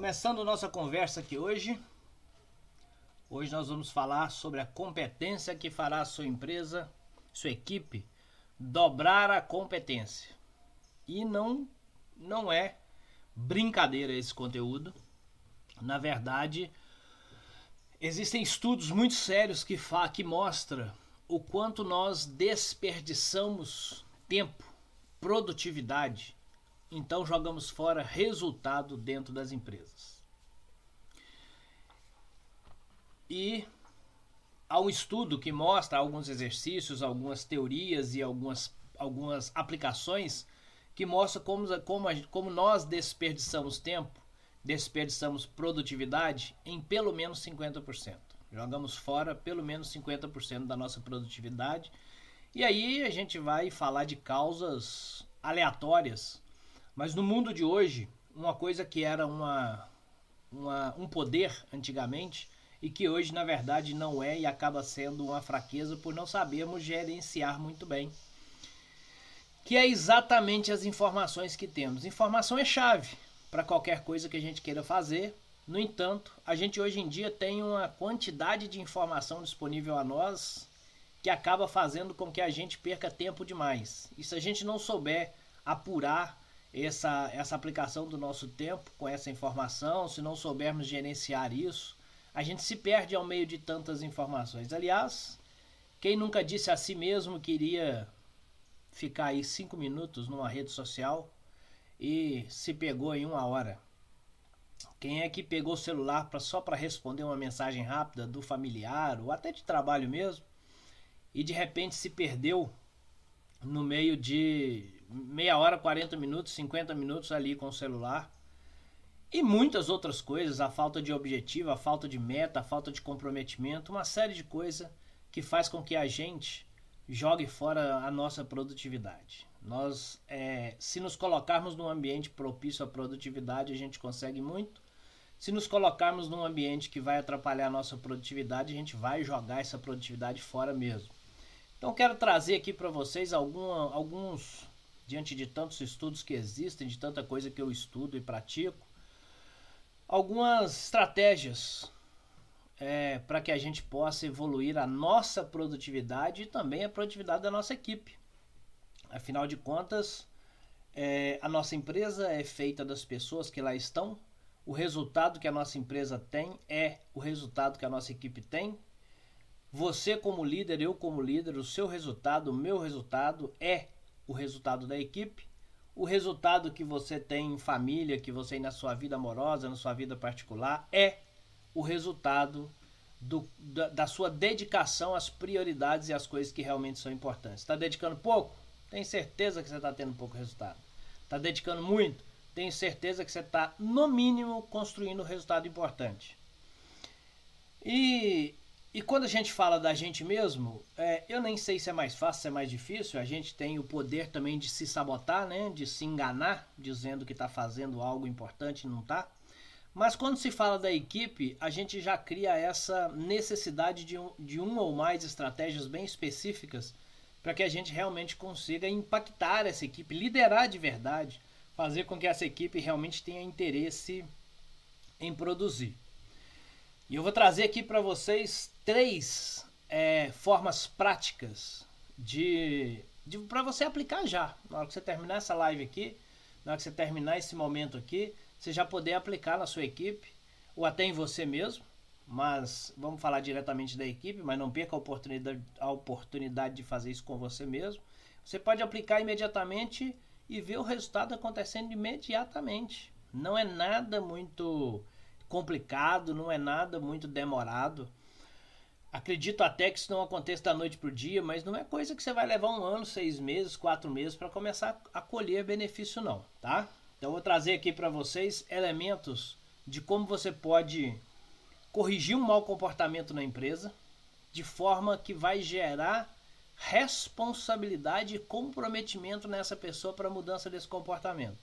Começando nossa conversa aqui hoje. Hoje nós vamos falar sobre a competência que fará a sua empresa, sua equipe, dobrar a competência. E não, não é brincadeira esse conteúdo. Na verdade, existem estudos muito sérios que, fa que mostram o quanto nós desperdiçamos tempo, produtividade, então jogamos fora resultado dentro das empresas. E há um estudo que mostra alguns exercícios, algumas teorias e algumas, algumas aplicações que mostra como, como, como nós desperdiçamos tempo, desperdiçamos produtividade em pelo menos 50%. Jogamos fora pelo menos 50% da nossa produtividade. E aí a gente vai falar de causas aleatórias, mas no mundo de hoje, uma coisa que era uma, uma, um poder antigamente e que hoje na verdade não é e acaba sendo uma fraqueza por não sabermos gerenciar muito bem. Que é exatamente as informações que temos. Informação é chave para qualquer coisa que a gente queira fazer no entanto, a gente hoje em dia tem uma quantidade de informação disponível a nós que acaba fazendo com que a gente perca tempo demais. E se a gente não souber apurar essa, essa aplicação do nosso tempo com essa informação, se não soubermos gerenciar isso, a gente se perde ao meio de tantas informações. Aliás, quem nunca disse a si mesmo que iria ficar aí cinco minutos numa rede social e se pegou em uma hora? Quem é que pegou o celular pra, só para responder uma mensagem rápida do familiar ou até de trabalho mesmo e de repente se perdeu no meio de meia hora, 40 minutos, 50 minutos ali com o celular? E muitas outras coisas, a falta de objetivo, a falta de meta, a falta de comprometimento, uma série de coisas que faz com que a gente jogue fora a nossa produtividade. Nós, é, se nos colocarmos num ambiente propício à produtividade, a gente consegue muito. Se nos colocarmos num ambiente que vai atrapalhar a nossa produtividade, a gente vai jogar essa produtividade fora mesmo. Então, quero trazer aqui para vocês alguma, alguns, diante de tantos estudos que existem, de tanta coisa que eu estudo e pratico, algumas estratégias é, para que a gente possa evoluir a nossa produtividade e também a produtividade da nossa equipe. Afinal de contas, é, a nossa empresa é feita das pessoas que lá estão. O resultado que a nossa empresa tem é o resultado que a nossa equipe tem. Você, como líder, eu, como líder, o seu resultado, o meu resultado é o resultado da equipe. O resultado que você tem em família, que você tem na sua vida amorosa, na sua vida particular, é o resultado do, da, da, sua dedicação às prioridades e às coisas que realmente são importantes. Está dedicando pouco? Tenho certeza que você está tendo pouco resultado. Está dedicando muito? Tenho certeza que você está, no mínimo, construindo um resultado importante. E, e quando a gente fala da gente mesmo, é, eu nem sei se é mais fácil, se é mais difícil. A gente tem o poder também de se sabotar, né? de se enganar, dizendo que está fazendo algo importante e não está. Mas quando se fala da equipe, a gente já cria essa necessidade de, um, de uma ou mais estratégias bem específicas para que a gente realmente consiga impactar essa equipe, liderar de verdade, fazer com que essa equipe realmente tenha interesse em produzir. E eu vou trazer aqui para vocês três é, formas práticas de, de para você aplicar já. Na hora que você terminar essa live aqui, na hora que você terminar esse momento aqui, você já poder aplicar na sua equipe ou até em você mesmo mas vamos falar diretamente da equipe, mas não perca a oportunidade, a oportunidade de fazer isso com você mesmo. Você pode aplicar imediatamente e ver o resultado acontecendo imediatamente. Não é nada muito complicado, não é nada muito demorado. Acredito até que isso não aconteça da noite para o dia, mas não é coisa que você vai levar um ano, seis meses, quatro meses para começar a colher benefício, não, tá? Então, eu vou trazer aqui para vocês elementos de como você pode corrigir um mau comportamento na empresa, de forma que vai gerar responsabilidade e comprometimento nessa pessoa para a mudança desse comportamento.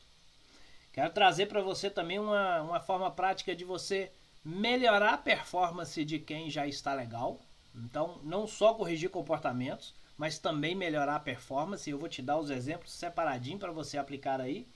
Quero trazer para você também uma, uma forma prática de você melhorar a performance de quem já está legal. Então, não só corrigir comportamentos, mas também melhorar a performance. Eu vou te dar os exemplos separadinho para você aplicar aí.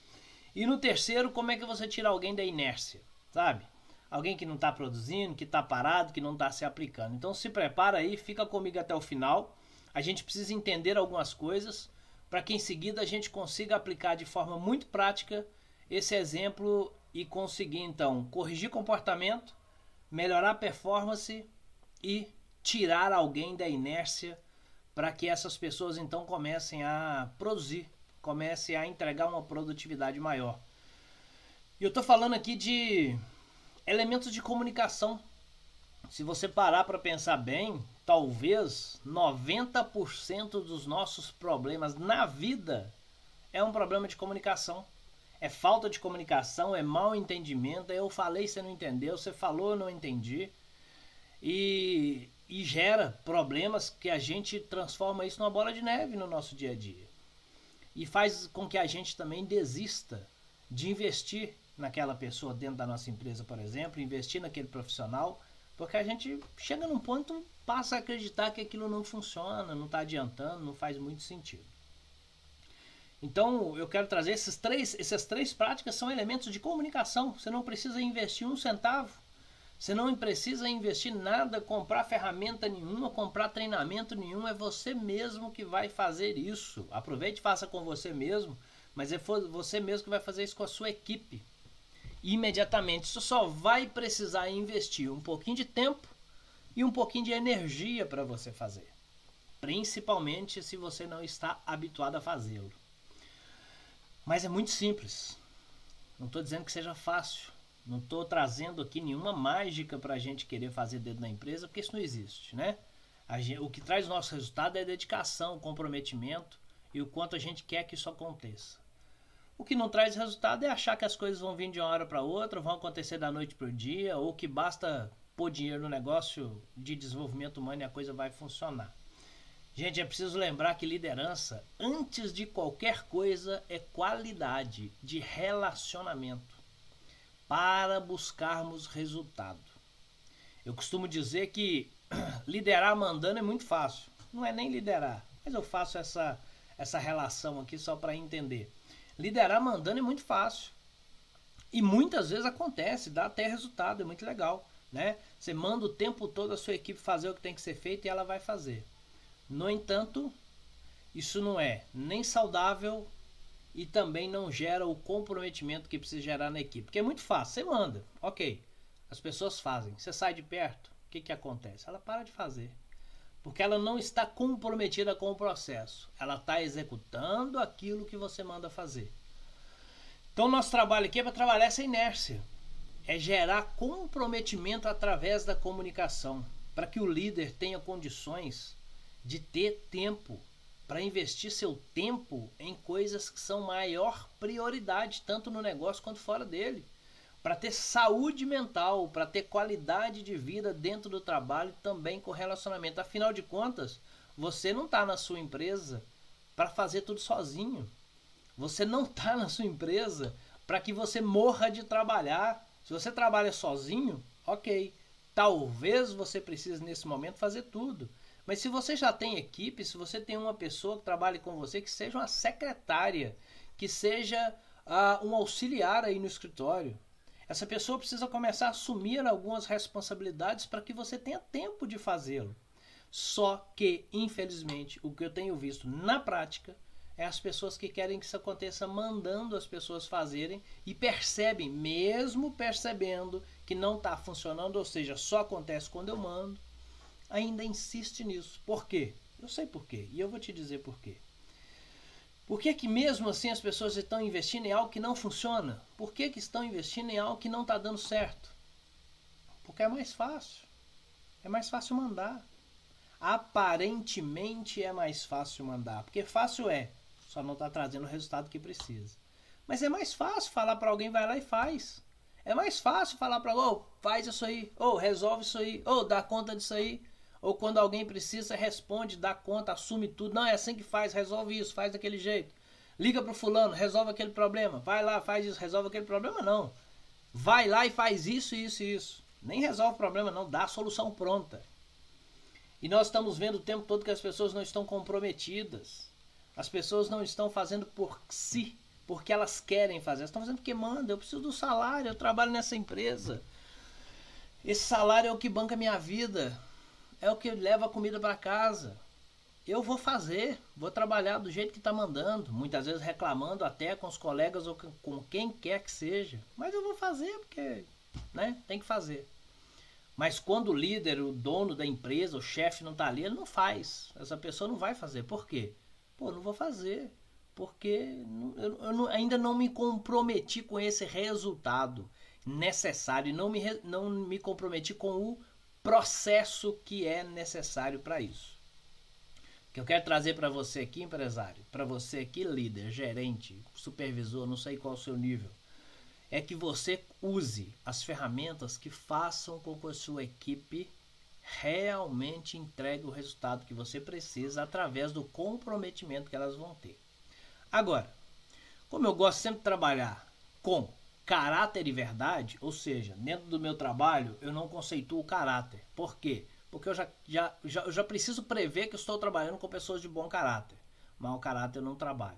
E no terceiro, como é que você tira alguém da inércia? sabe? Alguém que não está produzindo, que está parado, que não está se aplicando. Então se prepara aí, fica comigo até o final. A gente precisa entender algumas coisas para que em seguida a gente consiga aplicar de forma muito prática esse exemplo e conseguir então corrigir comportamento, melhorar a performance e tirar alguém da inércia para que essas pessoas então comecem a produzir, comecem a entregar uma produtividade maior. E eu estou falando aqui de elementos de comunicação. Se você parar para pensar bem, talvez 90% dos nossos problemas na vida é um problema de comunicação. É falta de comunicação, é mal entendimento. Eu falei, você não entendeu, você falou, eu não entendi. E, e gera problemas que a gente transforma isso numa bola de neve no nosso dia a dia. E faz com que a gente também desista de investir naquela pessoa dentro da nossa empresa, por exemplo, investir naquele profissional, porque a gente chega num ponto, passa a acreditar que aquilo não funciona, não está adiantando, não faz muito sentido. Então, eu quero trazer esses três, essas três práticas são elementos de comunicação. Você não precisa investir um centavo. Você não precisa investir nada, comprar ferramenta nenhuma, comprar treinamento nenhum. É você mesmo que vai fazer isso. Aproveite e faça com você mesmo, mas é você mesmo que vai fazer isso com a sua equipe imediatamente. Você só vai precisar investir um pouquinho de tempo e um pouquinho de energia para você fazer. Principalmente se você não está habituado a fazê-lo. Mas é muito simples. Não estou dizendo que seja fácil. Não estou trazendo aqui nenhuma mágica para a gente querer fazer dentro da empresa, porque isso não existe, né? Gente, o que traz o nosso resultado é dedicação, comprometimento e o quanto a gente quer que isso aconteça. O que não traz resultado é achar que as coisas vão vir de uma hora para outra, vão acontecer da noite para o dia, ou que basta pôr dinheiro no negócio de desenvolvimento humano e a coisa vai funcionar. Gente, é preciso lembrar que liderança, antes de qualquer coisa, é qualidade de relacionamento para buscarmos resultado. Eu costumo dizer que liderar mandando é muito fácil. Não é nem liderar, mas eu faço essa, essa relação aqui só para entender. Liderar mandando é muito fácil. E muitas vezes acontece, dá até resultado, é muito legal. Né? Você manda o tempo todo a sua equipe fazer o que tem que ser feito e ela vai fazer. No entanto, isso não é nem saudável e também não gera o comprometimento que precisa gerar na equipe. Porque é muito fácil, você manda, ok, as pessoas fazem, você sai de perto, o que, que acontece? Ela para de fazer. Porque ela não está comprometida com o processo. Ela está executando aquilo que você manda fazer. Então, nosso trabalho aqui é para trabalhar essa inércia. É gerar comprometimento através da comunicação. Para que o líder tenha condições de ter tempo para investir seu tempo em coisas que são maior prioridade, tanto no negócio quanto fora dele para ter saúde mental, para ter qualidade de vida dentro do trabalho também com relacionamento. Afinal de contas, você não está na sua empresa para fazer tudo sozinho. Você não está na sua empresa para que você morra de trabalhar. Se você trabalha sozinho, ok. Talvez você precise nesse momento fazer tudo. Mas se você já tem equipe, se você tem uma pessoa que trabalhe com você, que seja uma secretária, que seja uh, um auxiliar aí no escritório, essa pessoa precisa começar a assumir algumas responsabilidades para que você tenha tempo de fazê-lo. Só que, infelizmente, o que eu tenho visto na prática é as pessoas que querem que isso aconteça mandando as pessoas fazerem e percebem, mesmo percebendo que não está funcionando, ou seja, só acontece quando eu mando, ainda insiste nisso. Por quê? Eu sei por quê e eu vou te dizer por quê. Por que, que mesmo assim as pessoas estão investindo em algo que não funciona? Por que, que estão investindo em algo que não está dando certo? Porque é mais fácil. É mais fácil mandar. Aparentemente é mais fácil mandar. Porque fácil é, só não está trazendo o resultado que precisa. Mas é mais fácil falar para alguém, vai lá e faz. É mais fácil falar para alguém, oh, faz isso aí, ou oh, resolve isso aí, ou oh, dá conta disso aí. Ou quando alguém precisa, responde, dá conta, assume tudo. Não, é assim que faz, resolve isso, faz daquele jeito. Liga pro fulano, resolve aquele problema. Vai lá, faz isso, resolve aquele problema. Não. Vai lá e faz isso, isso e isso. Nem resolve o problema, não, dá a solução pronta. E nós estamos vendo o tempo todo que as pessoas não estão comprometidas. As pessoas não estão fazendo por si, porque elas querem fazer. Elas estão fazendo porque manda, eu preciso do salário, eu trabalho nessa empresa. Esse salário é o que banca minha vida, é o que leva a comida para casa. Eu vou fazer, vou trabalhar do jeito que está mandando, muitas vezes reclamando até com os colegas ou com quem quer que seja, mas eu vou fazer porque, né, tem que fazer. Mas quando o líder, o dono da empresa, o chefe não está ali, ele não faz. Essa pessoa não vai fazer. Por quê? Pô, não vou fazer. Porque eu, eu ainda não me comprometi com esse resultado necessário. Não me, não me comprometi com o processo que é necessário para isso. O que eu quero trazer para você aqui, empresário, para você aqui, líder, gerente, supervisor, não sei qual é o seu nível é que você use as ferramentas que façam com que a sua equipe realmente entregue o resultado que você precisa através do comprometimento que elas vão ter. Agora, como eu gosto sempre de trabalhar com caráter e verdade, ou seja, dentro do meu trabalho eu não conceituo o caráter. Por quê? Porque eu já, já, já, eu já preciso prever que estou trabalhando com pessoas de bom caráter. Mau caráter eu não trabalho.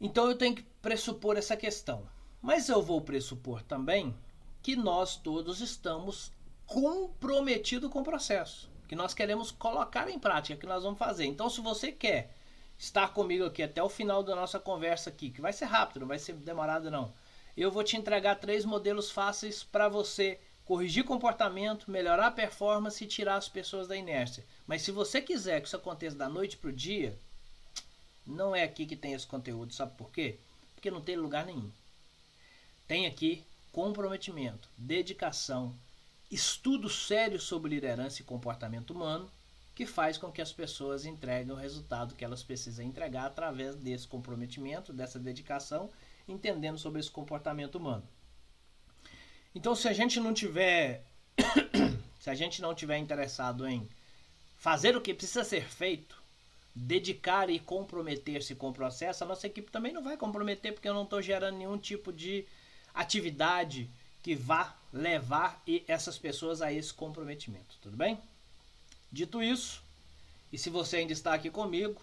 Então eu tenho que pressupor essa questão. Mas eu vou pressupor também que nós todos estamos comprometidos com o processo, que nós queremos colocar em prática, que nós vamos fazer. Então, se você quer estar comigo aqui até o final da nossa conversa aqui, que vai ser rápido, não vai ser demorado não. Eu vou te entregar três modelos fáceis para você corrigir comportamento, melhorar a performance e tirar as pessoas da inércia. Mas se você quiser que isso aconteça da noite para o dia, não é aqui que tem esse conteúdo, sabe por quê? Porque não tem lugar nenhum. Tem aqui comprometimento, dedicação, estudo sério sobre liderança e comportamento humano, que faz com que as pessoas entreguem o resultado que elas precisam entregar através desse comprometimento, dessa dedicação, entendendo sobre esse comportamento humano. Então, se a gente não tiver se a gente não tiver interessado em fazer o que precisa ser feito, dedicar e comprometer-se com o processo, a nossa equipe também não vai comprometer porque eu não estou gerando nenhum tipo de atividade que vá levar essas pessoas a esse comprometimento, tudo bem? Dito isso, e se você ainda está aqui comigo,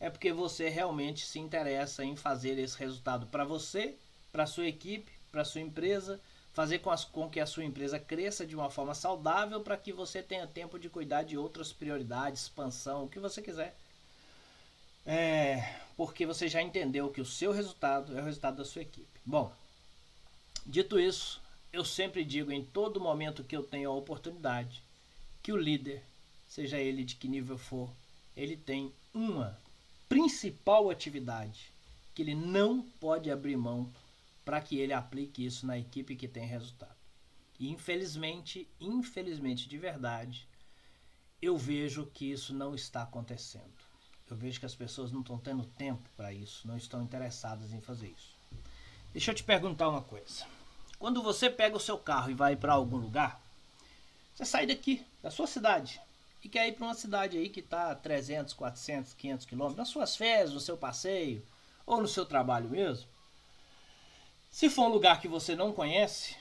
é porque você realmente se interessa em fazer esse resultado para você, para sua equipe, para sua empresa, fazer com, as, com, que a sua empresa cresça de uma forma saudável para que você tenha tempo de cuidar de outras prioridades, expansão, o que você quiser. É, porque você já entendeu que o seu resultado é o resultado da sua equipe. Bom, Dito isso, eu sempre digo em todo momento que eu tenho a oportunidade que o líder, seja ele de que nível for, ele tem uma principal atividade que ele não pode abrir mão para que ele aplique isso na equipe que tem resultado. E infelizmente, infelizmente de verdade, eu vejo que isso não está acontecendo. Eu vejo que as pessoas não estão tendo tempo para isso, não estão interessadas em fazer isso. Deixa eu te perguntar uma coisa. Quando você pega o seu carro e vai para algum lugar, você sai daqui, da sua cidade, e quer ir para uma cidade aí que está 300, 400, 500 quilômetros, nas suas férias, no seu passeio, ou no seu trabalho mesmo. Se for um lugar que você não conhece,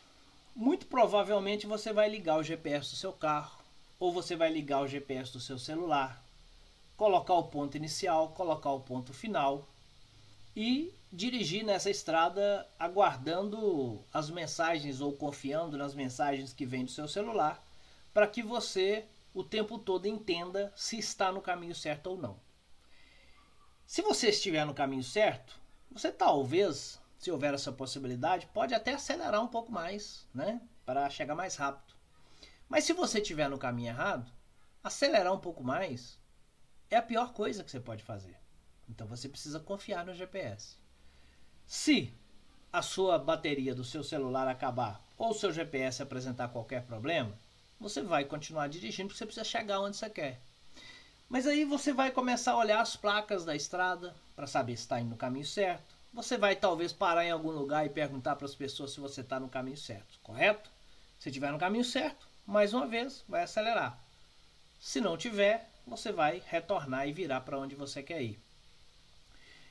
muito provavelmente você vai ligar o GPS do seu carro, ou você vai ligar o GPS do seu celular, colocar o ponto inicial, colocar o ponto final e dirigir nessa estrada aguardando as mensagens ou confiando nas mensagens que vêm do seu celular para que você o tempo todo entenda se está no caminho certo ou não. Se você estiver no caminho certo, você talvez, se houver essa possibilidade, pode até acelerar um pouco mais, né, para chegar mais rápido. Mas se você estiver no caminho errado, acelerar um pouco mais é a pior coisa que você pode fazer. Então você precisa confiar no GPS. Se a sua bateria do seu celular acabar ou seu GPS apresentar qualquer problema, você vai continuar dirigindo porque você precisa chegar onde você quer. Mas aí você vai começar a olhar as placas da estrada para saber se está indo no caminho certo. Você vai talvez parar em algum lugar e perguntar para as pessoas se você está no caminho certo, correto? Se estiver no caminho certo, mais uma vez, vai acelerar. Se não tiver, você vai retornar e virar para onde você quer ir.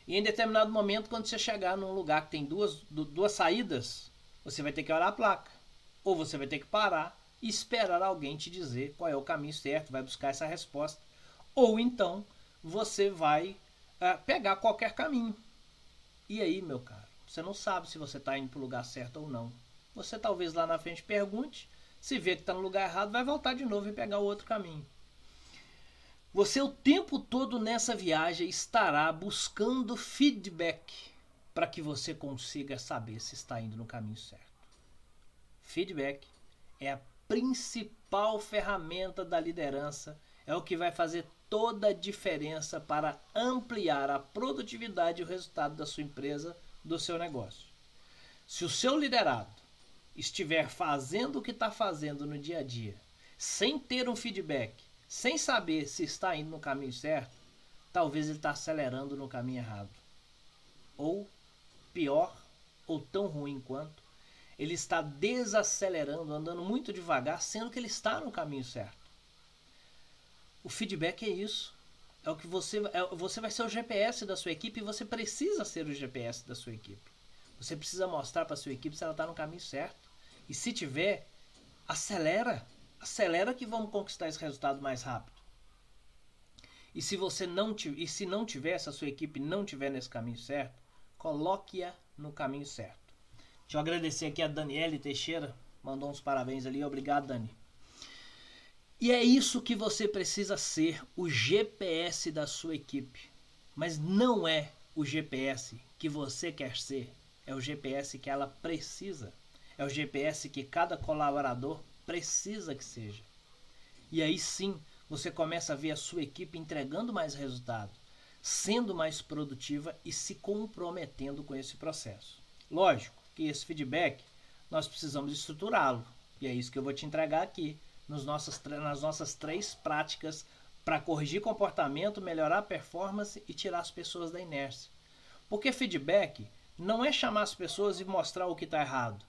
E em determinado momento, quando você chegar num lugar que tem duas, duas saídas, você vai ter que olhar a placa. Ou você vai ter que parar e esperar alguém te dizer qual é o caminho certo, vai buscar essa resposta. Ou então você vai uh, pegar qualquer caminho. E aí, meu caro, você não sabe se você está indo para o lugar certo ou não. Você talvez lá na frente pergunte, se vê que está no lugar errado, vai voltar de novo e pegar o outro caminho. Você o tempo todo nessa viagem estará buscando feedback para que você consiga saber se está indo no caminho certo. Feedback é a principal ferramenta da liderança, é o que vai fazer toda a diferença para ampliar a produtividade e o resultado da sua empresa, do seu negócio. Se o seu liderado estiver fazendo o que está fazendo no dia a dia, sem ter um feedback, sem saber se está indo no caminho certo, talvez ele está acelerando no caminho errado. Ou, pior, ou tão ruim quanto, ele está desacelerando, andando muito devagar, sendo que ele está no caminho certo. O feedback é isso. É o que você, é, você vai ser o GPS da sua equipe e você precisa ser o GPS da sua equipe. Você precisa mostrar para sua equipe se ela está no caminho certo. E se tiver, acelera acelera que vamos conquistar esse resultado mais rápido. E se você não e se não tiver, se a sua equipe não tiver nesse caminho certo, coloque-a no caminho certo. Deixa eu agradecer aqui a Daniele Teixeira, mandou uns parabéns ali, obrigado Dani. E é isso que você precisa ser, o GPS da sua equipe. Mas não é o GPS que você quer ser, é o GPS que ela precisa. É o GPS que cada colaborador precisa que seja. E aí sim você começa a ver a sua equipe entregando mais resultado, sendo mais produtiva e se comprometendo com esse processo. Lógico que esse feedback nós precisamos estruturá-lo. E é isso que eu vou te entregar aqui nos nossas, nas nossas três práticas para corrigir comportamento, melhorar a performance e tirar as pessoas da inércia. Porque feedback não é chamar as pessoas e mostrar o que está errado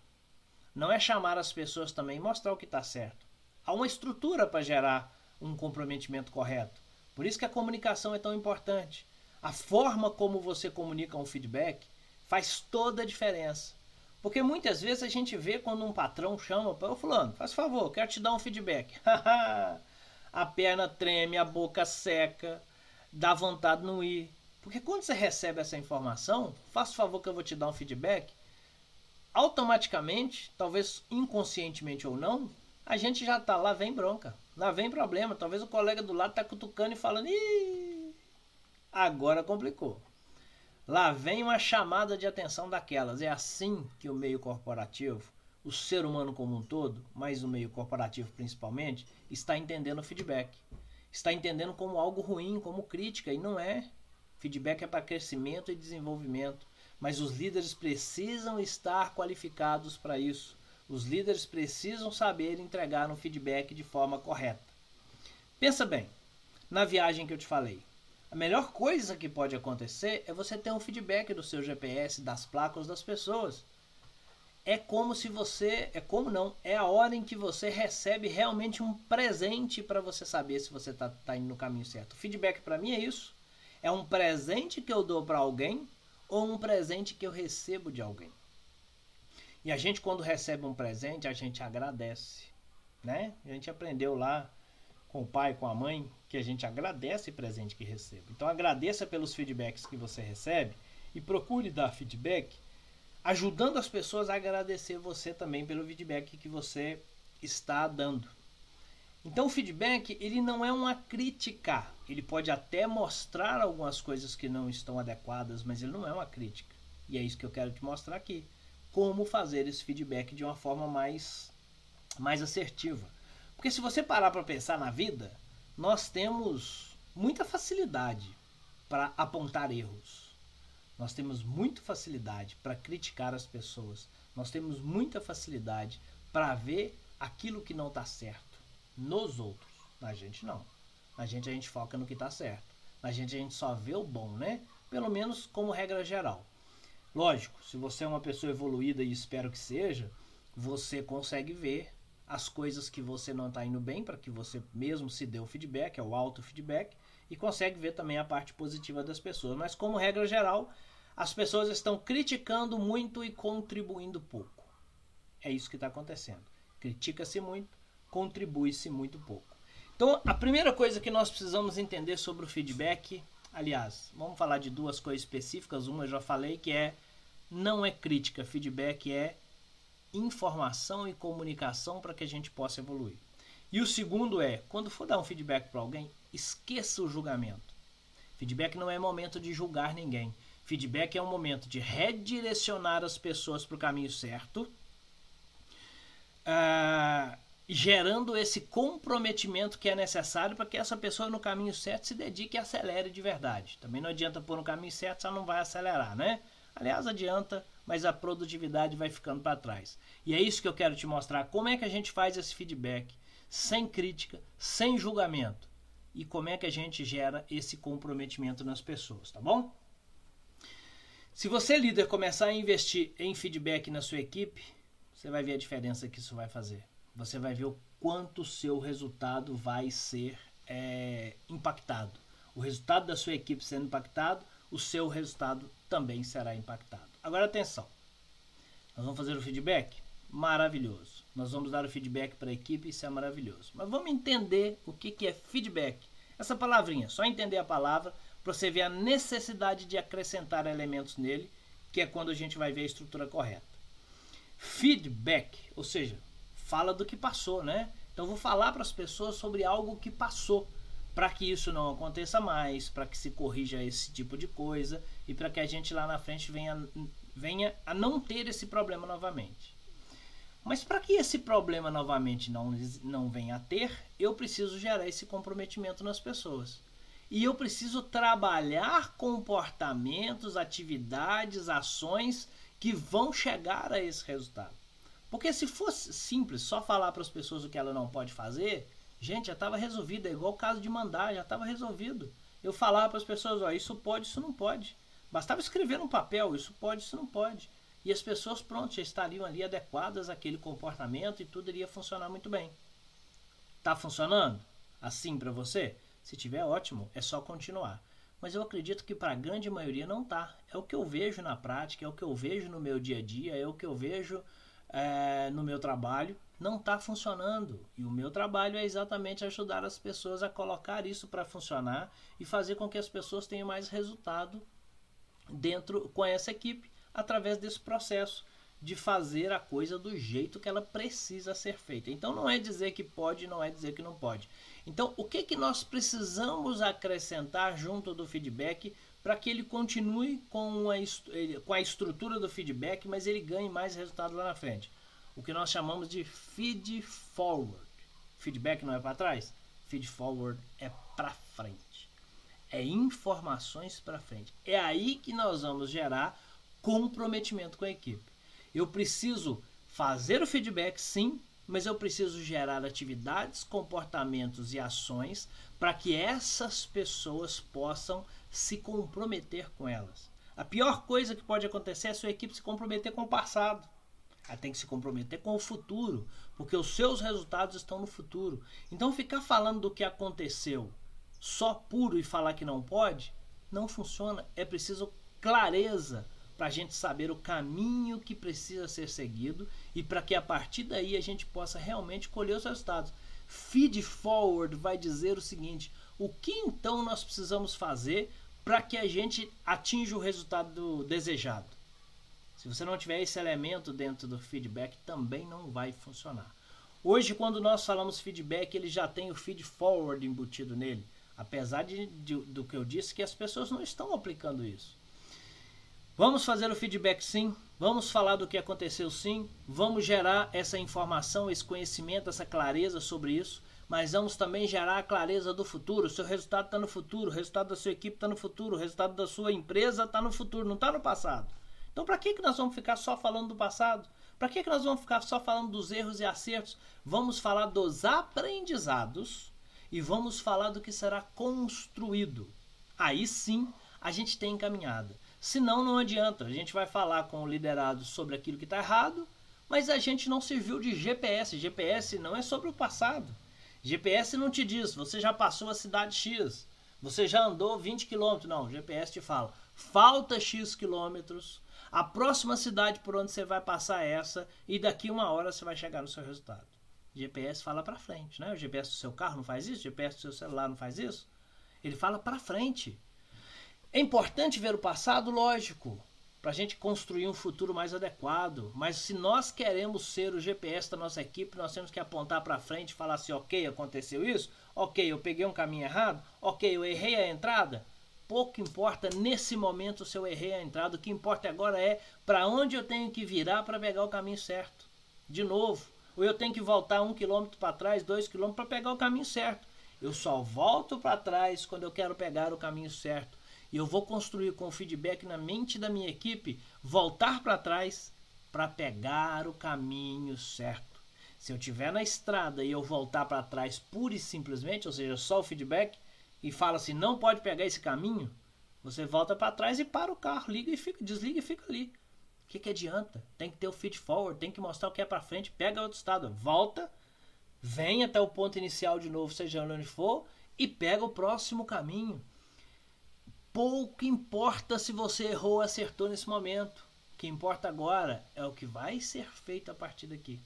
não é chamar as pessoas também e mostrar o que está certo. Há uma estrutura para gerar um comprometimento correto. Por isso que a comunicação é tão importante. A forma como você comunica um feedback faz toda a diferença. Porque muitas vezes a gente vê quando um patrão chama para o fulano, faz favor, quero te dar um feedback. a perna treme, a boca seca, dá vontade de não ir. Porque quando você recebe essa informação, faz favor que eu vou te dar um feedback, automaticamente, talvez inconscientemente ou não, a gente já tá lá, vem bronca, lá vem problema. Talvez o colega do lado tá cutucando e falando, Ih, agora complicou. Lá vem uma chamada de atenção daquelas. É assim que o meio corporativo, o ser humano como um todo, mas o meio corporativo principalmente, está entendendo o feedback. Está entendendo como algo ruim, como crítica, e não é. Feedback é para crescimento e desenvolvimento mas os líderes precisam estar qualificados para isso. Os líderes precisam saber entregar um feedback de forma correta. Pensa bem, na viagem que eu te falei. A melhor coisa que pode acontecer é você ter um feedback do seu GPS, das placas das pessoas. É como se você, é como não, é a hora em que você recebe realmente um presente para você saber se você está tá indo no caminho certo. O feedback para mim é isso. É um presente que eu dou para alguém ou um presente que eu recebo de alguém. E a gente, quando recebe um presente, a gente agradece. Né? A gente aprendeu lá com o pai, com a mãe, que a gente agradece o presente que recebe. Então agradeça pelos feedbacks que você recebe e procure dar feedback, ajudando as pessoas a agradecer você também pelo feedback que você está dando. Então o feedback ele não é uma crítica. Ele pode até mostrar algumas coisas que não estão adequadas, mas ele não é uma crítica. E é isso que eu quero te mostrar aqui. Como fazer esse feedback de uma forma mais, mais assertiva. Porque se você parar para pensar na vida, nós temos muita facilidade para apontar erros. Nós temos muita facilidade para criticar as pessoas. Nós temos muita facilidade para ver aquilo que não está certo nos outros. Na gente não. Na gente a gente foca no que está certo. Na gente a gente só vê o bom, né? Pelo menos como regra geral. Lógico, se você é uma pessoa evoluída e espero que seja, você consegue ver as coisas que você não está indo bem para que você mesmo se dê o feedback, é o auto feedback, e consegue ver também a parte positiva das pessoas. Mas como regra geral, as pessoas estão criticando muito e contribuindo pouco. É isso que está acontecendo. Critica-se muito, contribui-se muito pouco. Então, a primeira coisa que nós precisamos entender sobre o feedback Aliás, vamos falar de duas coisas específicas. Uma eu já falei que é não é crítica, feedback é informação e comunicação para que a gente possa evoluir. E o segundo é, quando for dar um feedback para alguém, esqueça o julgamento. Feedback não é momento de julgar ninguém. Feedback é um momento de redirecionar as pessoas para o caminho certo, uh, gerando esse comprometimento que é necessário para que essa pessoa no caminho certo se dedique e acelere de verdade. Também não adianta pôr no caminho certo, só não vai acelerar, né? Aliás, adianta, mas a produtividade vai ficando para trás. E é isso que eu quero te mostrar, como é que a gente faz esse feedback sem crítica, sem julgamento. E como é que a gente gera esse comprometimento nas pessoas, tá bom? Se você, líder, começar a investir em feedback na sua equipe, você vai ver a diferença que isso vai fazer. Você vai ver o quanto o seu resultado vai ser é, impactado. O resultado da sua equipe sendo impactado, o seu resultado também será impactado. Agora atenção. Nós vamos fazer o feedback? Maravilhoso. Nós vamos dar o feedback para a equipe, isso é maravilhoso. Mas vamos entender o que, que é feedback. Essa palavrinha, só entender a palavra para você ver a necessidade de acrescentar elementos nele, que é quando a gente vai ver a estrutura correta. Feedback, ou seja, fala do que passou, né? Então vou falar para as pessoas sobre algo que passou, para que isso não aconteça mais, para que se corrija esse tipo de coisa e para que a gente lá na frente venha, venha a não ter esse problema novamente. Mas para que esse problema novamente não, não venha a ter, eu preciso gerar esse comprometimento nas pessoas. E eu preciso trabalhar comportamentos, atividades, ações que vão chegar a esse resultado. Porque se fosse simples, só falar para as pessoas o que ela não pode fazer, gente, já estava resolvido. É igual o caso de mandar, já estava resolvido. Eu falava para as pessoas, ó, isso pode, isso não pode. Bastava escrever no papel, isso pode, isso não pode e as pessoas, pronto, já estariam ali adequadas àquele comportamento e tudo iria funcionar muito bem. Tá funcionando assim para você? Se tiver ótimo, é só continuar. Mas eu acredito que para a grande maioria não tá. É o que eu vejo na prática, é o que eu vejo no meu dia a dia, é o que eu vejo é, no meu trabalho. Não está funcionando. E o meu trabalho é exatamente ajudar as pessoas a colocar isso para funcionar e fazer com que as pessoas tenham mais resultado dentro com essa equipe através desse processo de fazer a coisa do jeito que ela precisa ser feita. Então não é dizer que pode, não é dizer que não pode. Então o que que nós precisamos acrescentar junto do feedback para que ele continue com a, com a estrutura do feedback, mas ele ganhe mais resultado lá na frente? O que nós chamamos de feed forward. Feedback não é para trás, feed forward é para frente. É informações para frente. É aí que nós vamos gerar comprometimento com a equipe. Eu preciso fazer o feedback, sim, mas eu preciso gerar atividades, comportamentos e ações para que essas pessoas possam se comprometer com elas. A pior coisa que pode acontecer é a sua equipe se comprometer com o passado. Ela tem que se comprometer com o futuro, porque os seus resultados estão no futuro. Então, ficar falando do que aconteceu só puro e falar que não pode, não funciona. É preciso clareza para a gente saber o caminho que precisa ser seguido e para que a partir daí a gente possa realmente colher os resultados. Feed forward vai dizer o seguinte: o que então nós precisamos fazer para que a gente atinja o resultado desejado? Se você não tiver esse elemento dentro do feedback, também não vai funcionar. Hoje, quando nós falamos feedback, ele já tem o feed forward embutido nele. Apesar de, de, do que eu disse, que as pessoas não estão aplicando isso. Vamos fazer o feedback sim, vamos falar do que aconteceu sim, vamos gerar essa informação, esse conhecimento, essa clareza sobre isso, mas vamos também gerar a clareza do futuro. O seu resultado está no futuro, o resultado da sua equipe está no futuro, o resultado da sua empresa está no futuro, não está no passado. Então, para que, que nós vamos ficar só falando do passado? Para que, que nós vamos ficar só falando dos erros e acertos? Vamos falar dos aprendizados e vamos falar do que será construído. Aí sim a gente tem encaminhada. Senão não adianta. A gente vai falar com o liderado sobre aquilo que está errado, mas a gente não serviu de GPS. GPS não é sobre o passado. GPS não te diz, você já passou a cidade X, você já andou 20 quilômetros. Não, GPS te fala, falta X quilômetros, a próxima cidade por onde você vai passar é essa, e daqui uma hora você vai chegar no seu resultado. GPS fala para frente, né? O GPS do seu carro não faz isso, o GPS do seu celular não faz isso. Ele fala para frente. É importante ver o passado, lógico, para a gente construir um futuro mais adequado. Mas se nós queremos ser o GPS da nossa equipe, nós temos que apontar para frente e falar assim: ok, aconteceu isso, ok, eu peguei um caminho errado, ok, eu errei a entrada. Pouco importa nesse momento se eu errei a entrada, o que importa agora é para onde eu tenho que virar para pegar o caminho certo. De novo, ou eu tenho que voltar um quilômetro para trás, dois quilômetros para pegar o caminho certo. Eu só volto para trás quando eu quero pegar o caminho certo. E eu vou construir com feedback na mente da minha equipe, voltar para trás para pegar o caminho certo. Se eu estiver na estrada e eu voltar para trás pura e simplesmente, ou seja, só o feedback, e fala assim, não pode pegar esse caminho, você volta para trás e para o carro, liga e fica, desliga e fica ali. O que, que adianta? Tem que ter o feed forward, tem que mostrar o que é para frente, pega outro estado, volta, vem até o ponto inicial de novo, seja onde for, e pega o próximo caminho. Pouco importa se você errou ou acertou nesse momento. O que importa agora é o que vai ser feito a partir daqui.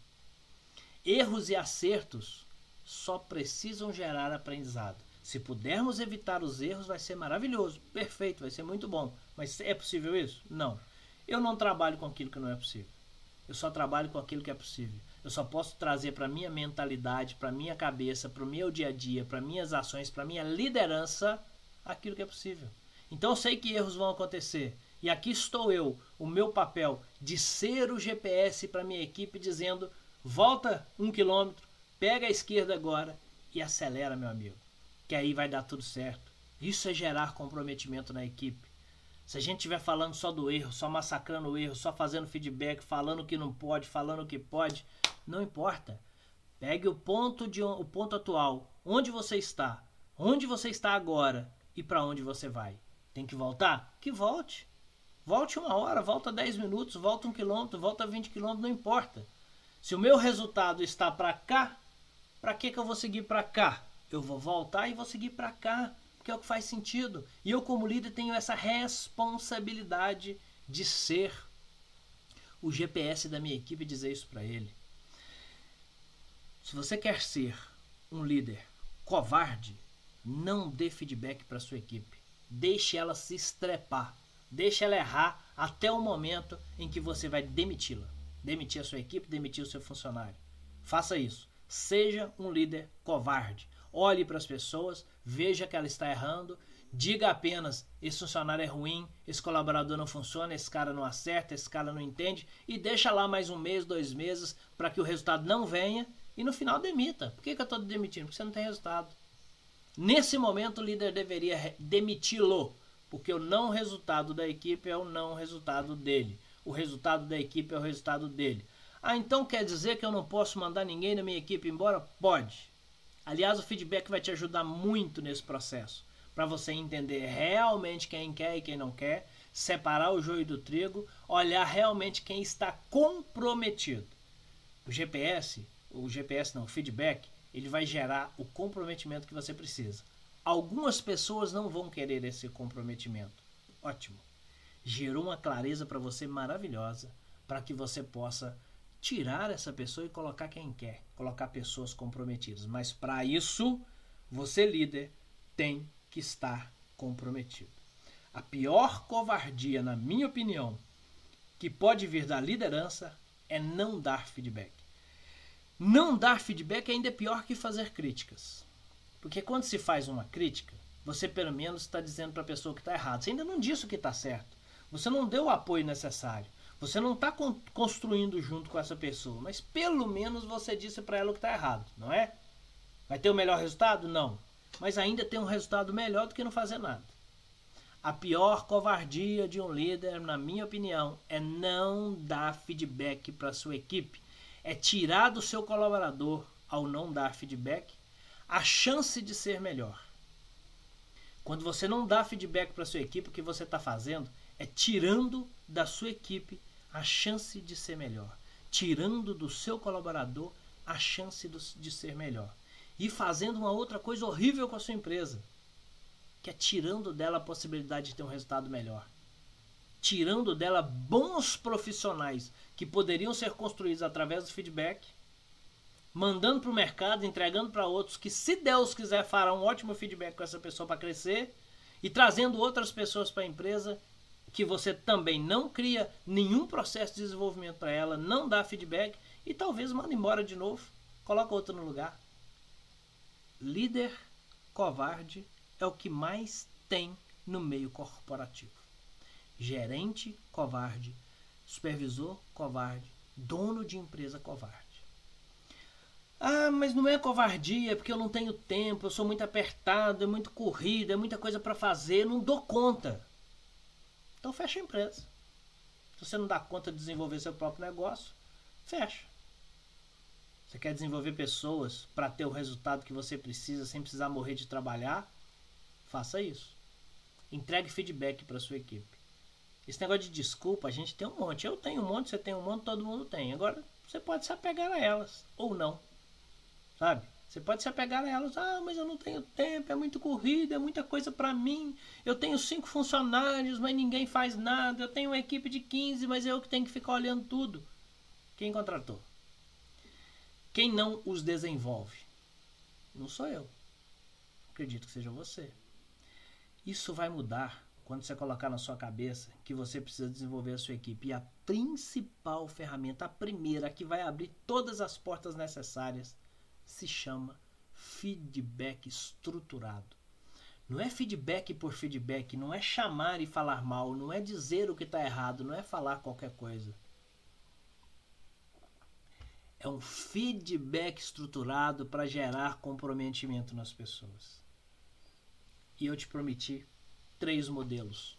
Erros e acertos só precisam gerar aprendizado. Se pudermos evitar os erros, vai ser maravilhoso, perfeito, vai ser muito bom. Mas é possível isso? Não. Eu não trabalho com aquilo que não é possível. Eu só trabalho com aquilo que é possível. Eu só posso trazer para minha mentalidade, para minha cabeça, para o meu dia a dia, para minhas ações, para minha liderança, aquilo que é possível. Então eu sei que erros vão acontecer. E aqui estou eu, o meu papel de ser o GPS para minha equipe, dizendo: volta um quilômetro, pega a esquerda agora e acelera, meu amigo. Que aí vai dar tudo certo. Isso é gerar comprometimento na equipe. Se a gente estiver falando só do erro, só massacrando o erro, só fazendo feedback, falando que não pode, falando que pode, não importa. Pegue o ponto de o ponto atual, onde você está, onde você está agora e para onde você vai. Tem que voltar? Que volte. Volte uma hora, volta 10 minutos, volta um quilômetro, volta 20 quilômetros, não importa. Se o meu resultado está para cá, para que, que eu vou seguir para cá? Eu vou voltar e vou seguir para cá que é o que faz sentido. E eu, como líder, tenho essa responsabilidade de ser o GPS da minha equipe e dizer isso para ele. Se você quer ser um líder covarde, não dê feedback para sua equipe. Deixe ela se estrepar. Deixe ela errar até o momento em que você vai demiti-la. Demitir a sua equipe, demitir o seu funcionário. Faça isso. Seja um líder covarde olhe para as pessoas, veja que ela está errando, diga apenas: esse funcionário é ruim, esse colaborador não funciona, esse cara não acerta, esse cara não entende, e deixa lá mais um mês, dois meses, para que o resultado não venha e no final demita. Por que, que eu estou demitindo? Porque você não tem resultado. Nesse momento, o líder deveria demiti-lo, porque o não resultado da equipe é o não resultado dele. O resultado da equipe é o resultado dele. Ah, então quer dizer que eu não posso mandar ninguém da minha equipe embora? Pode. Aliás, o feedback vai te ajudar muito nesse processo, para você entender realmente quem quer e quem não quer, separar o joio do trigo, olhar realmente quem está comprometido. O GPS, o GPS não, o feedback, ele vai gerar o comprometimento que você precisa. Algumas pessoas não vão querer esse comprometimento. Ótimo. Gerou uma clareza para você maravilhosa, para que você possa tirar essa pessoa e colocar quem quer, colocar pessoas comprometidas. Mas para isso, você líder tem que estar comprometido. A pior covardia, na minha opinião, que pode vir da liderança é não dar feedback. Não dar feedback ainda é pior que fazer críticas. Porque quando se faz uma crítica, você pelo menos está dizendo para a pessoa que está errado. Você ainda não disse o que está certo. Você não deu o apoio necessário. Você não está construindo junto com essa pessoa, mas pelo menos você disse para ela o que está errado, não é? Vai ter o melhor resultado? Não. Mas ainda tem um resultado melhor do que não fazer nada. A pior covardia de um líder, na minha opinião, é não dar feedback para sua equipe. É tirar do seu colaborador, ao não dar feedback, a chance de ser melhor. Quando você não dá feedback para sua equipe, o que você está fazendo é tirando da sua equipe a chance de ser melhor, tirando do seu colaborador a chance de ser melhor e fazendo uma outra coisa horrível com a sua empresa, que é tirando dela a possibilidade de ter um resultado melhor. Tirando dela bons profissionais que poderiam ser construídos através do feedback, mandando para o mercado, entregando para outros que, se Deus quiser, fará um ótimo feedback com essa pessoa para crescer e trazendo outras pessoas para a empresa que você também não cria nenhum processo de desenvolvimento para ela, não dá feedback e talvez manda embora de novo, coloca outro no lugar. Líder covarde é o que mais tem no meio corporativo. Gerente covarde, supervisor covarde, dono de empresa covarde. Ah, mas não é covardia, porque eu não tenho tempo, eu sou muito apertado, é muito corrido, é muita coisa para fazer, não dou conta. Então fecha a empresa. Se você não dá conta de desenvolver seu próprio negócio, fecha. Você quer desenvolver pessoas para ter o resultado que você precisa sem precisar morrer de trabalhar? Faça isso. Entregue feedback para sua equipe. Esse negócio de desculpa, a gente tem um monte. Eu tenho um monte, você tem um monte, todo mundo tem. Agora, você pode se apegar a elas ou não. Sabe? Você pode se apegar a elas. Ah, mas eu não tenho tempo, é muito corrida, é muita coisa para mim. Eu tenho cinco funcionários, mas ninguém faz nada. Eu tenho uma equipe de 15, mas eu que tenho que ficar olhando tudo. Quem contratou? Quem não os desenvolve? Não sou eu. Acredito que seja você. Isso vai mudar quando você colocar na sua cabeça que você precisa desenvolver a sua equipe. E a principal ferramenta, a primeira que vai abrir todas as portas necessárias, se chama feedback estruturado. Não é feedback por feedback, não é chamar e falar mal, não é dizer o que está errado, não é falar qualquer coisa. É um feedback estruturado para gerar comprometimento nas pessoas. E eu te prometi três modelos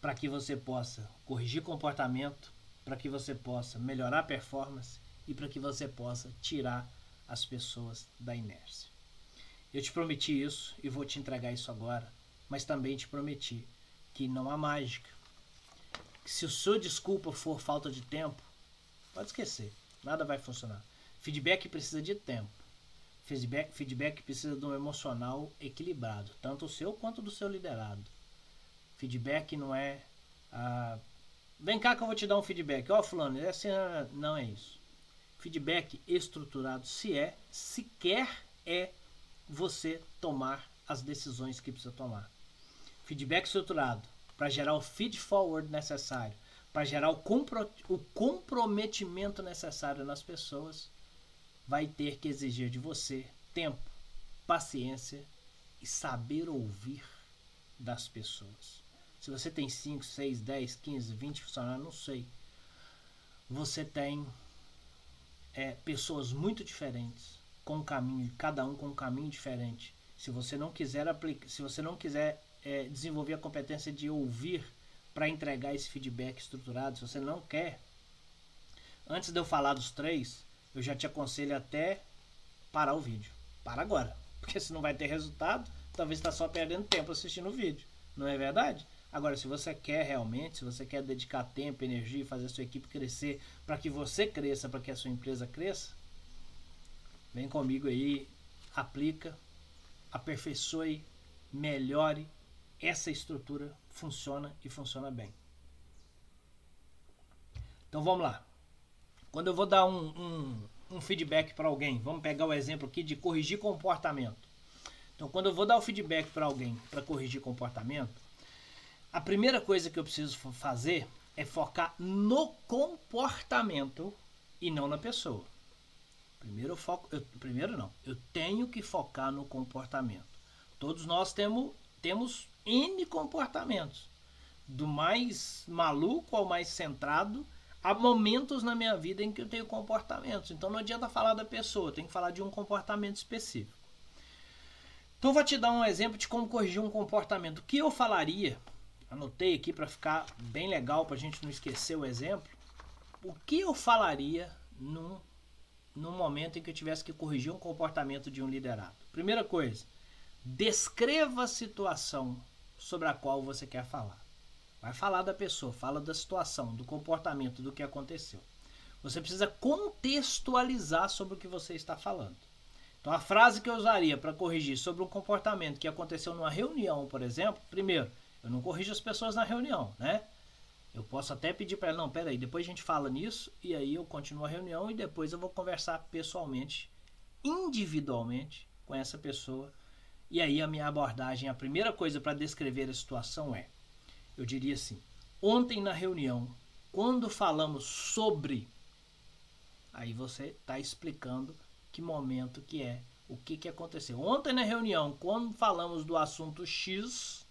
para que você possa corrigir comportamento, para que você possa melhorar a performance e para que você possa tirar as pessoas da inércia. Eu te prometi isso e vou te entregar isso agora, mas também te prometi que não há mágica. Que se o seu desculpa for falta de tempo, pode esquecer, nada vai funcionar. Feedback precisa de tempo. Feedback, feedback precisa de um emocional equilibrado, tanto o seu quanto do seu liderado. Feedback não é. Ah, vem cá que eu vou te dar um feedback. Ó, oh, Fulano, essa não é isso feedback estruturado se é, sequer é você tomar as decisões que precisa tomar. Feedback estruturado para gerar o feed forward necessário, para gerar o, compro o comprometimento necessário nas pessoas, vai ter que exigir de você tempo, paciência e saber ouvir das pessoas. Se você tem 5, 6, 10, 15, 20 funcionários, não sei. Você tem é, pessoas muito diferentes, com um caminho, cada um com um caminho diferente. Se você não quiser aplicar, se você não quiser é, desenvolver a competência de ouvir para entregar esse feedback estruturado, se você não quer, antes de eu falar dos três, eu já te aconselho até parar o vídeo. Para agora, porque se não vai ter resultado, talvez está só perdendo tempo assistindo o vídeo. Não é verdade? Agora, se você quer realmente, se você quer dedicar tempo, energia fazer a sua equipe crescer, para que você cresça, para que a sua empresa cresça, vem comigo aí, aplica, aperfeiçoe, melhore. Essa estrutura funciona e funciona bem. Então vamos lá. Quando eu vou dar um, um, um feedback para alguém, vamos pegar o exemplo aqui de corrigir comportamento. Então, quando eu vou dar o feedback para alguém para corrigir comportamento, a primeira coisa que eu preciso fazer é focar no comportamento e não na pessoa. Primeiro eu foco, eu, primeiro não, eu tenho que focar no comportamento. Todos nós temos temos N comportamentos, do mais maluco ao mais centrado. Há momentos na minha vida em que eu tenho comportamentos, então não adianta falar da pessoa, tem que falar de um comportamento específico. Então vou te dar um exemplo de como corrigir um comportamento. O que eu falaria anotei aqui para ficar bem legal, para a gente não esquecer o exemplo. O que eu falaria num, num momento em que eu tivesse que corrigir um comportamento de um liderado? Primeira coisa, descreva a situação sobre a qual você quer falar. Vai falar da pessoa, fala da situação, do comportamento, do que aconteceu. Você precisa contextualizar sobre o que você está falando. Então, a frase que eu usaria para corrigir sobre um comportamento que aconteceu numa reunião, por exemplo, primeiro, eu não corrijo as pessoas na reunião, né? Eu posso até pedir para ela, não, peraí, depois a gente fala nisso e aí eu continuo a reunião e depois eu vou conversar pessoalmente, individualmente com essa pessoa E aí a minha abordagem, a primeira coisa para descrever a situação é, eu diria assim, ontem na reunião, quando falamos sobre, aí você está explicando que momento que é, o que, que aconteceu. Ontem na reunião, quando falamos do assunto X,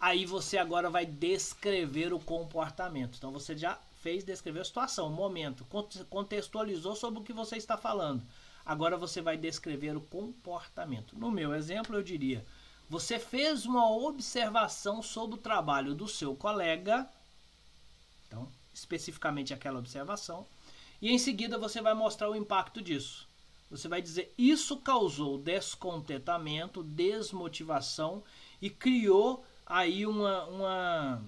aí você agora vai descrever o comportamento. Então você já fez descrever a situação, o momento, contextualizou sobre o que você está falando. Agora você vai descrever o comportamento. No meu exemplo, eu diria: você fez uma observação sobre o trabalho do seu colega, então, especificamente aquela observação, e em seguida você vai mostrar o impacto disso. Você vai dizer: isso causou descontentamento, desmotivação e criou aí uma, uma,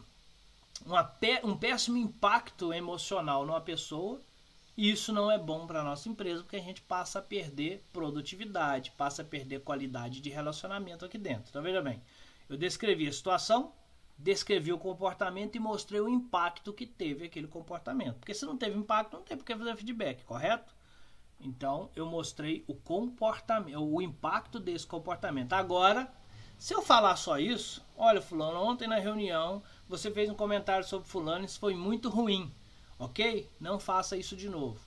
uma, um péssimo impacto emocional numa pessoa e isso não é bom para a nossa empresa, porque a gente passa a perder produtividade, passa a perder qualidade de relacionamento aqui dentro. Então veja bem, eu descrevi a situação, descrevi o comportamento e mostrei o impacto que teve aquele comportamento. Porque se não teve impacto, não tem por que fazer feedback, correto? Então eu mostrei o comportamento, o impacto desse comportamento. Agora, se eu falar só isso, olha, fulano, ontem na reunião você fez um comentário sobre fulano, isso foi muito ruim. Ok? Não faça isso de novo.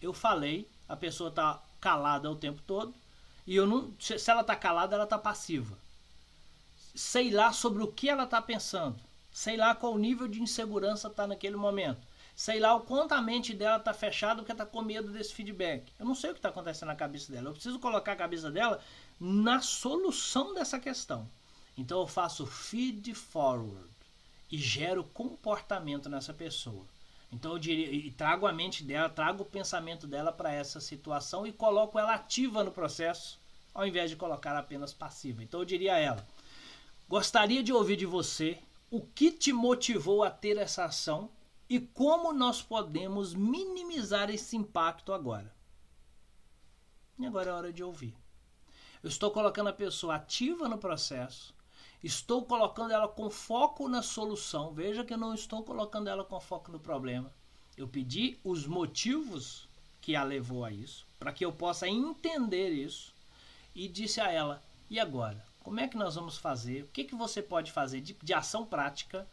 Eu falei, a pessoa está calada o tempo todo. E eu não. Se ela está calada, ela está passiva. Sei lá sobre o que ela está pensando. Sei lá qual nível de insegurança está naquele momento. Sei lá o quanto a mente dela está fechada porque está com medo desse feedback. Eu não sei o que está acontecendo na cabeça dela. Eu preciso colocar a cabeça dela na solução dessa questão. Então eu faço feed forward e gero comportamento nessa pessoa. Então eu diria, e trago a mente dela, trago o pensamento dela para essa situação e coloco ela ativa no processo, ao invés de colocar apenas passiva. Então eu diria a ela: gostaria de ouvir de você o que te motivou a ter essa ação e como nós podemos minimizar esse impacto agora. E agora é hora de ouvir. Eu estou colocando a pessoa ativa no processo, Estou colocando ela com foco na solução. Veja que eu não estou colocando ela com foco no problema. Eu pedi os motivos que a levou a isso, para que eu possa entender isso, e disse a ela: e agora? Como é que nós vamos fazer? O que, que você pode fazer de, de ação prática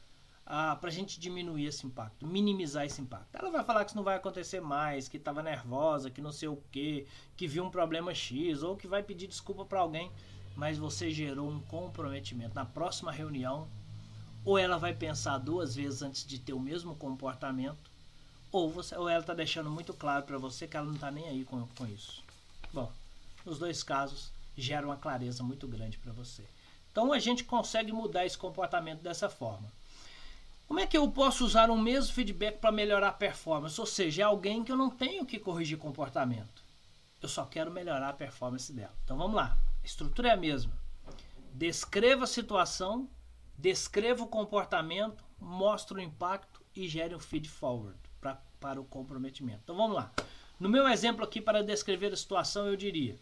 ah, para a gente diminuir esse impacto, minimizar esse impacto? Ela vai falar que isso não vai acontecer mais, que estava nervosa, que não sei o que, que viu um problema X, ou que vai pedir desculpa para alguém mas você gerou um comprometimento. Na próxima reunião, ou ela vai pensar duas vezes antes de ter o mesmo comportamento, ou, você, ou ela está deixando muito claro para você que ela não está nem aí com, com isso. Bom, nos dois casos, gera uma clareza muito grande para você. Então a gente consegue mudar esse comportamento dessa forma. Como é que eu posso usar o mesmo feedback para melhorar a performance? Ou seja, é alguém que eu não tenho que corrigir comportamento. Eu só quero melhorar a performance dela. Então vamos lá estrutura é a mesma. Descreva a situação, descreva o comportamento, mostre o impacto e gere um feed forward pra, para o comprometimento. Então vamos lá. No meu exemplo aqui, para descrever a situação, eu diria: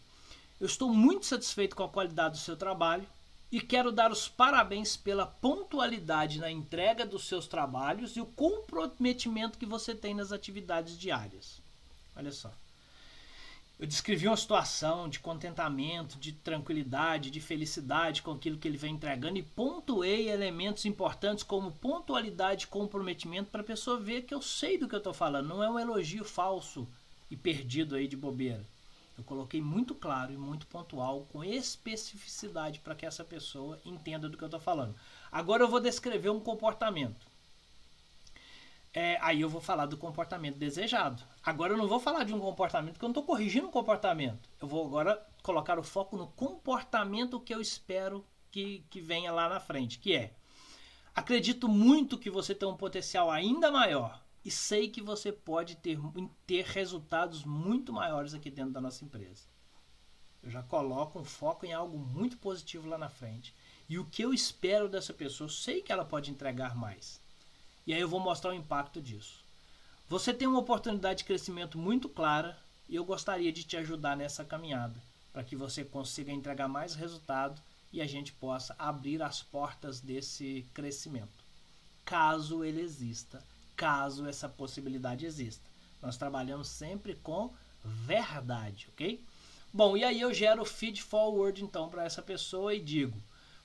Eu estou muito satisfeito com a qualidade do seu trabalho e quero dar os parabéns pela pontualidade na entrega dos seus trabalhos e o comprometimento que você tem nas atividades diárias. Olha só. Eu descrevi uma situação de contentamento, de tranquilidade, de felicidade com aquilo que ele vem entregando e pontuei elementos importantes como pontualidade e comprometimento para a pessoa ver que eu sei do que eu estou falando. Não é um elogio falso e perdido aí de bobeira. Eu coloquei muito claro e muito pontual, com especificidade para que essa pessoa entenda do que eu estou falando. Agora eu vou descrever um comportamento. É, aí eu vou falar do comportamento desejado. Agora eu não vou falar de um comportamento, porque eu não estou corrigindo um comportamento. Eu vou agora colocar o foco no comportamento que eu espero que, que venha lá na frente, que é acredito muito que você tem um potencial ainda maior e sei que você pode ter, ter resultados muito maiores aqui dentro da nossa empresa. Eu já coloco um foco em algo muito positivo lá na frente. E o que eu espero dessa pessoa, sei que ela pode entregar mais. E aí eu vou mostrar o impacto disso. Você tem uma oportunidade de crescimento muito clara e eu gostaria de te ajudar nessa caminhada, para que você consiga entregar mais resultado e a gente possa abrir as portas desse crescimento. Caso ele exista, caso essa possibilidade exista. Nós trabalhamos sempre com verdade, ok? Bom, e aí eu gero feed forward então para essa pessoa e digo: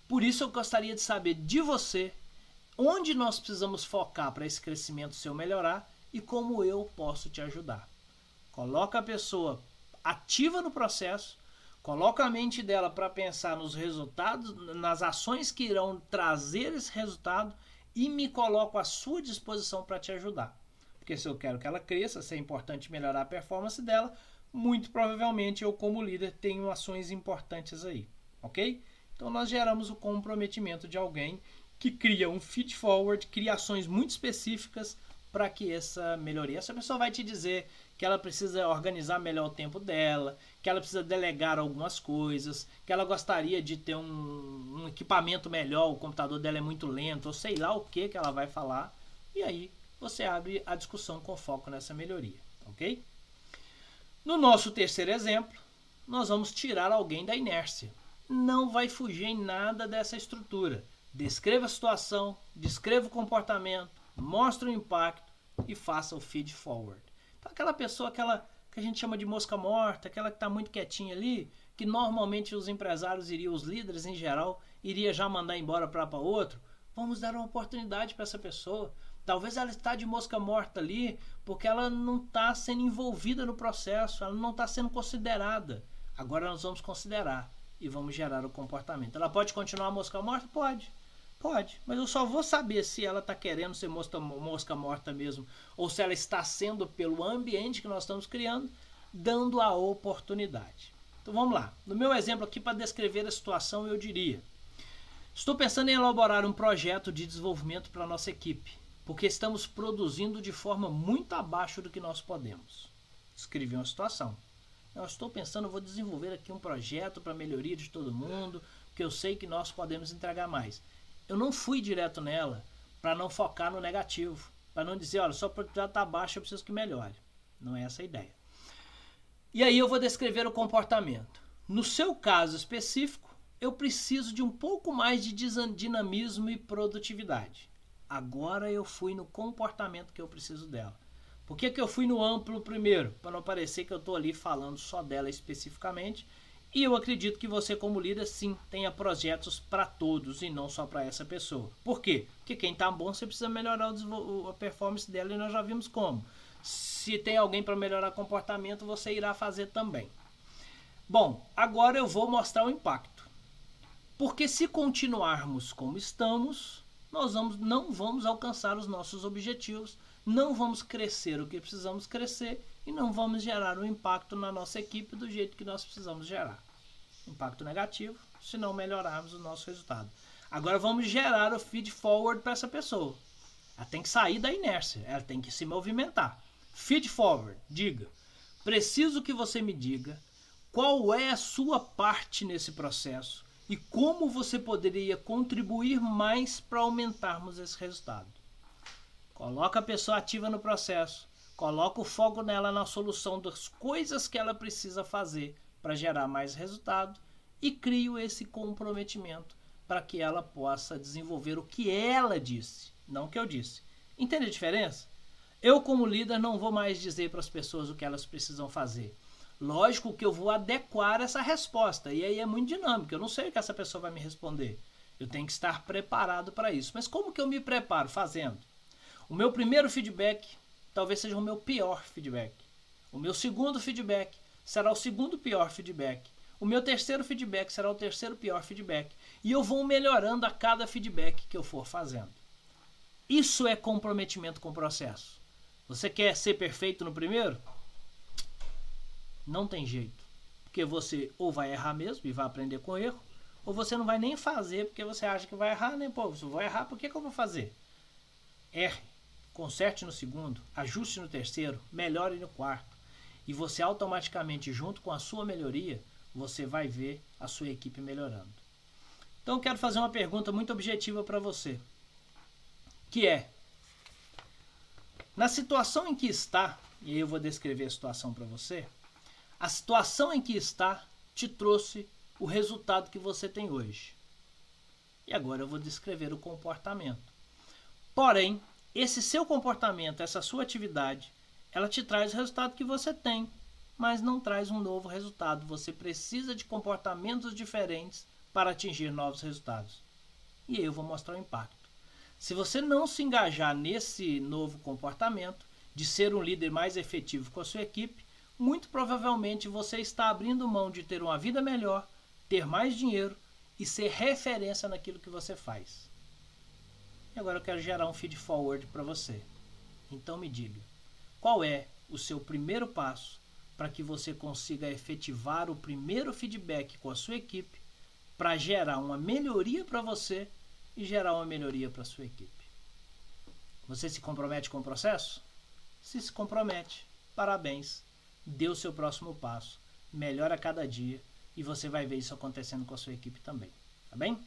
por isso eu gostaria de saber de você onde nós precisamos focar para esse crescimento seu melhorar e como eu posso te ajudar. Coloca a pessoa ativa no processo, coloca a mente dela para pensar nos resultados, nas ações que irão trazer esse resultado e me coloco à sua disposição para te ajudar. Porque se eu quero que ela cresça, se é importante melhorar a performance dela, muito provavelmente eu, como líder, tenho ações importantes aí, ok? Então nós geramos o comprometimento de alguém que cria um feed forward, cria ações muito específicas para que essa melhoria. Essa pessoa vai te dizer que ela precisa organizar melhor o tempo dela, que ela precisa delegar algumas coisas, que ela gostaria de ter um, um equipamento melhor, o computador dela é muito lento, ou sei lá o que que ela vai falar. E aí você abre a discussão com foco nessa melhoria, ok? No nosso terceiro exemplo, nós vamos tirar alguém da inércia. Não vai fugir em nada dessa estrutura. Descreva a situação, descreva o comportamento, mostre o impacto e faça o feed forward. Então, aquela pessoa, aquela que a gente chama de mosca morta, aquela que está muito quietinha ali, que normalmente os empresários iriam, os líderes em geral, iria já mandar embora para outro, vamos dar uma oportunidade para essa pessoa. Talvez ela está de mosca morta ali porque ela não está sendo envolvida no processo, ela não está sendo considerada. Agora nós vamos considerar e vamos gerar o comportamento. Ela pode continuar mosca morta? Pode. Pode, mas eu só vou saber se ela está querendo ser mosca, mosca morta mesmo ou se ela está sendo pelo ambiente que nós estamos criando, dando a oportunidade. Então vamos lá. No meu exemplo aqui, para descrever a situação, eu diria: Estou pensando em elaborar um projeto de desenvolvimento para a nossa equipe, porque estamos produzindo de forma muito abaixo do que nós podemos. Escrevi uma situação. Eu estou pensando, vou desenvolver aqui um projeto para melhoria de todo mundo, porque eu sei que nós podemos entregar mais eu não fui direto nela para não focar no negativo, para não dizer, olha, sua produtividade está baixa, eu preciso que melhore. Não é essa a ideia. E aí eu vou descrever o comportamento. No seu caso específico, eu preciso de um pouco mais de dinamismo e produtividade. Agora eu fui no comportamento que eu preciso dela. Por que, que eu fui no amplo primeiro? Para não parecer que eu estou ali falando só dela especificamente e eu acredito que você, como líder, sim, tenha projetos para todos e não só para essa pessoa. Por quê? Porque quem está bom, você precisa melhorar a performance dela e nós já vimos como. Se tem alguém para melhorar comportamento, você irá fazer também. Bom, agora eu vou mostrar o impacto. Porque se continuarmos como estamos, nós vamos, não vamos alcançar os nossos objetivos, não vamos crescer o que precisamos crescer e não vamos gerar um impacto na nossa equipe do jeito que nós precisamos gerar. Impacto negativo, se não melhorarmos o nosso resultado. Agora vamos gerar o feed forward para essa pessoa. Ela tem que sair da inércia, ela tem que se movimentar. Feed forward, diga. Preciso que você me diga qual é a sua parte nesse processo e como você poderia contribuir mais para aumentarmos esse resultado. Coloca a pessoa ativa no processo Coloca o foco nela na solução das coisas que ela precisa fazer para gerar mais resultado e crio esse comprometimento para que ela possa desenvolver o que ela disse, não o que eu disse. Entende a diferença? Eu, como líder, não vou mais dizer para as pessoas o que elas precisam fazer. Lógico que eu vou adequar essa resposta, e aí é muito dinâmico. Eu não sei o que essa pessoa vai me responder. Eu tenho que estar preparado para isso. Mas como que eu me preparo? Fazendo. O meu primeiro feedback talvez seja o meu pior feedback. O meu segundo feedback será o segundo pior feedback. O meu terceiro feedback será o terceiro pior feedback. E eu vou melhorando a cada feedback que eu for fazendo. Isso é comprometimento com o processo. Você quer ser perfeito no primeiro? Não tem jeito. Porque você ou vai errar mesmo e vai aprender com erro, ou você não vai nem fazer porque você acha que vai errar, né? pô, se eu vou errar, por que, que eu vou fazer? Erre conserte no segundo, ajuste no terceiro, melhore no quarto. E você automaticamente, junto com a sua melhoria, você vai ver a sua equipe melhorando. Então eu quero fazer uma pergunta muito objetiva para você, que é: na situação em que está, e aí eu vou descrever a situação para você, a situação em que está te trouxe o resultado que você tem hoje. E agora eu vou descrever o comportamento. Porém, esse seu comportamento, essa sua atividade, ela te traz o resultado que você tem. mas não traz um novo resultado. Você precisa de comportamentos diferentes para atingir novos resultados. E aí eu vou mostrar o impacto. Se você não se engajar nesse novo comportamento, de ser um líder mais efetivo com a sua equipe, muito provavelmente você está abrindo mão de ter uma vida melhor, ter mais dinheiro e ser referência naquilo que você faz. E agora eu quero gerar um feed forward para você. Então me diga, qual é o seu primeiro passo para que você consiga efetivar o primeiro feedback com a sua equipe para gerar uma melhoria para você e gerar uma melhoria para a sua equipe. Você se compromete com o processo? Se se compromete, parabéns. Dê o seu próximo passo. Melhora a cada dia e você vai ver isso acontecendo com a sua equipe também. Tá bem?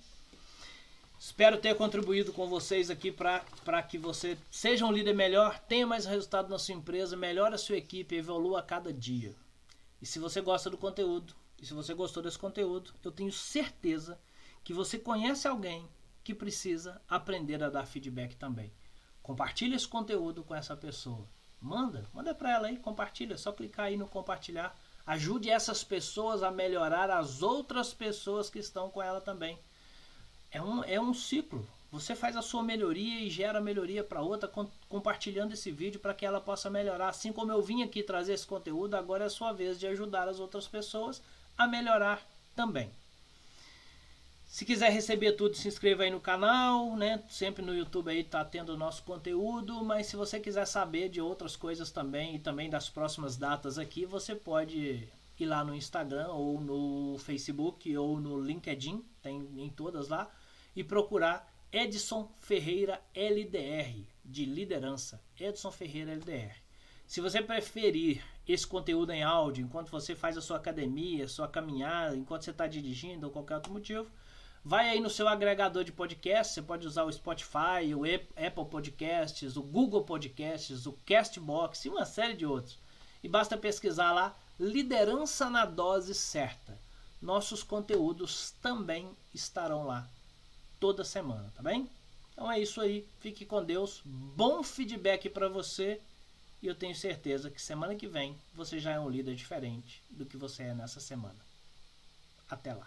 Espero ter contribuído com vocês aqui para que você seja um líder melhor, tenha mais resultado na sua empresa, melhore a sua equipe, evolua a cada dia. E se você gosta do conteúdo, e se você gostou desse conteúdo, eu tenho certeza que você conhece alguém que precisa aprender a dar feedback também. Compartilhe esse conteúdo com essa pessoa. Manda, manda para ela aí, compartilha, é só clicar aí no compartilhar. Ajude essas pessoas a melhorar as outras pessoas que estão com ela também. É um, é um ciclo. Você faz a sua melhoria e gera melhoria para outra com, compartilhando esse vídeo para que ela possa melhorar. Assim como eu vim aqui trazer esse conteúdo, agora é a sua vez de ajudar as outras pessoas a melhorar também. Se quiser receber tudo, se inscreva aí no canal, né? Sempre no YouTube aí tá tendo o nosso conteúdo, mas se você quiser saber de outras coisas também e também das próximas datas aqui, você pode ir lá no Instagram ou no Facebook ou no LinkedIn, tem em todas lá, e procurar Edson Ferreira LDR, de liderança. Edson Ferreira LDR. Se você preferir esse conteúdo em áudio enquanto você faz a sua academia, sua caminhada, enquanto você está dirigindo ou qualquer outro motivo, Vai aí no seu agregador de podcast, você pode usar o Spotify, o Apple Podcasts, o Google Podcasts, o Castbox e uma série de outros. E basta pesquisar lá Liderança na Dose Certa. Nossos conteúdos também estarão lá toda semana, tá bem? Então é isso aí. Fique com Deus. Bom feedback para você. E eu tenho certeza que semana que vem você já é um líder diferente do que você é nessa semana. Até lá.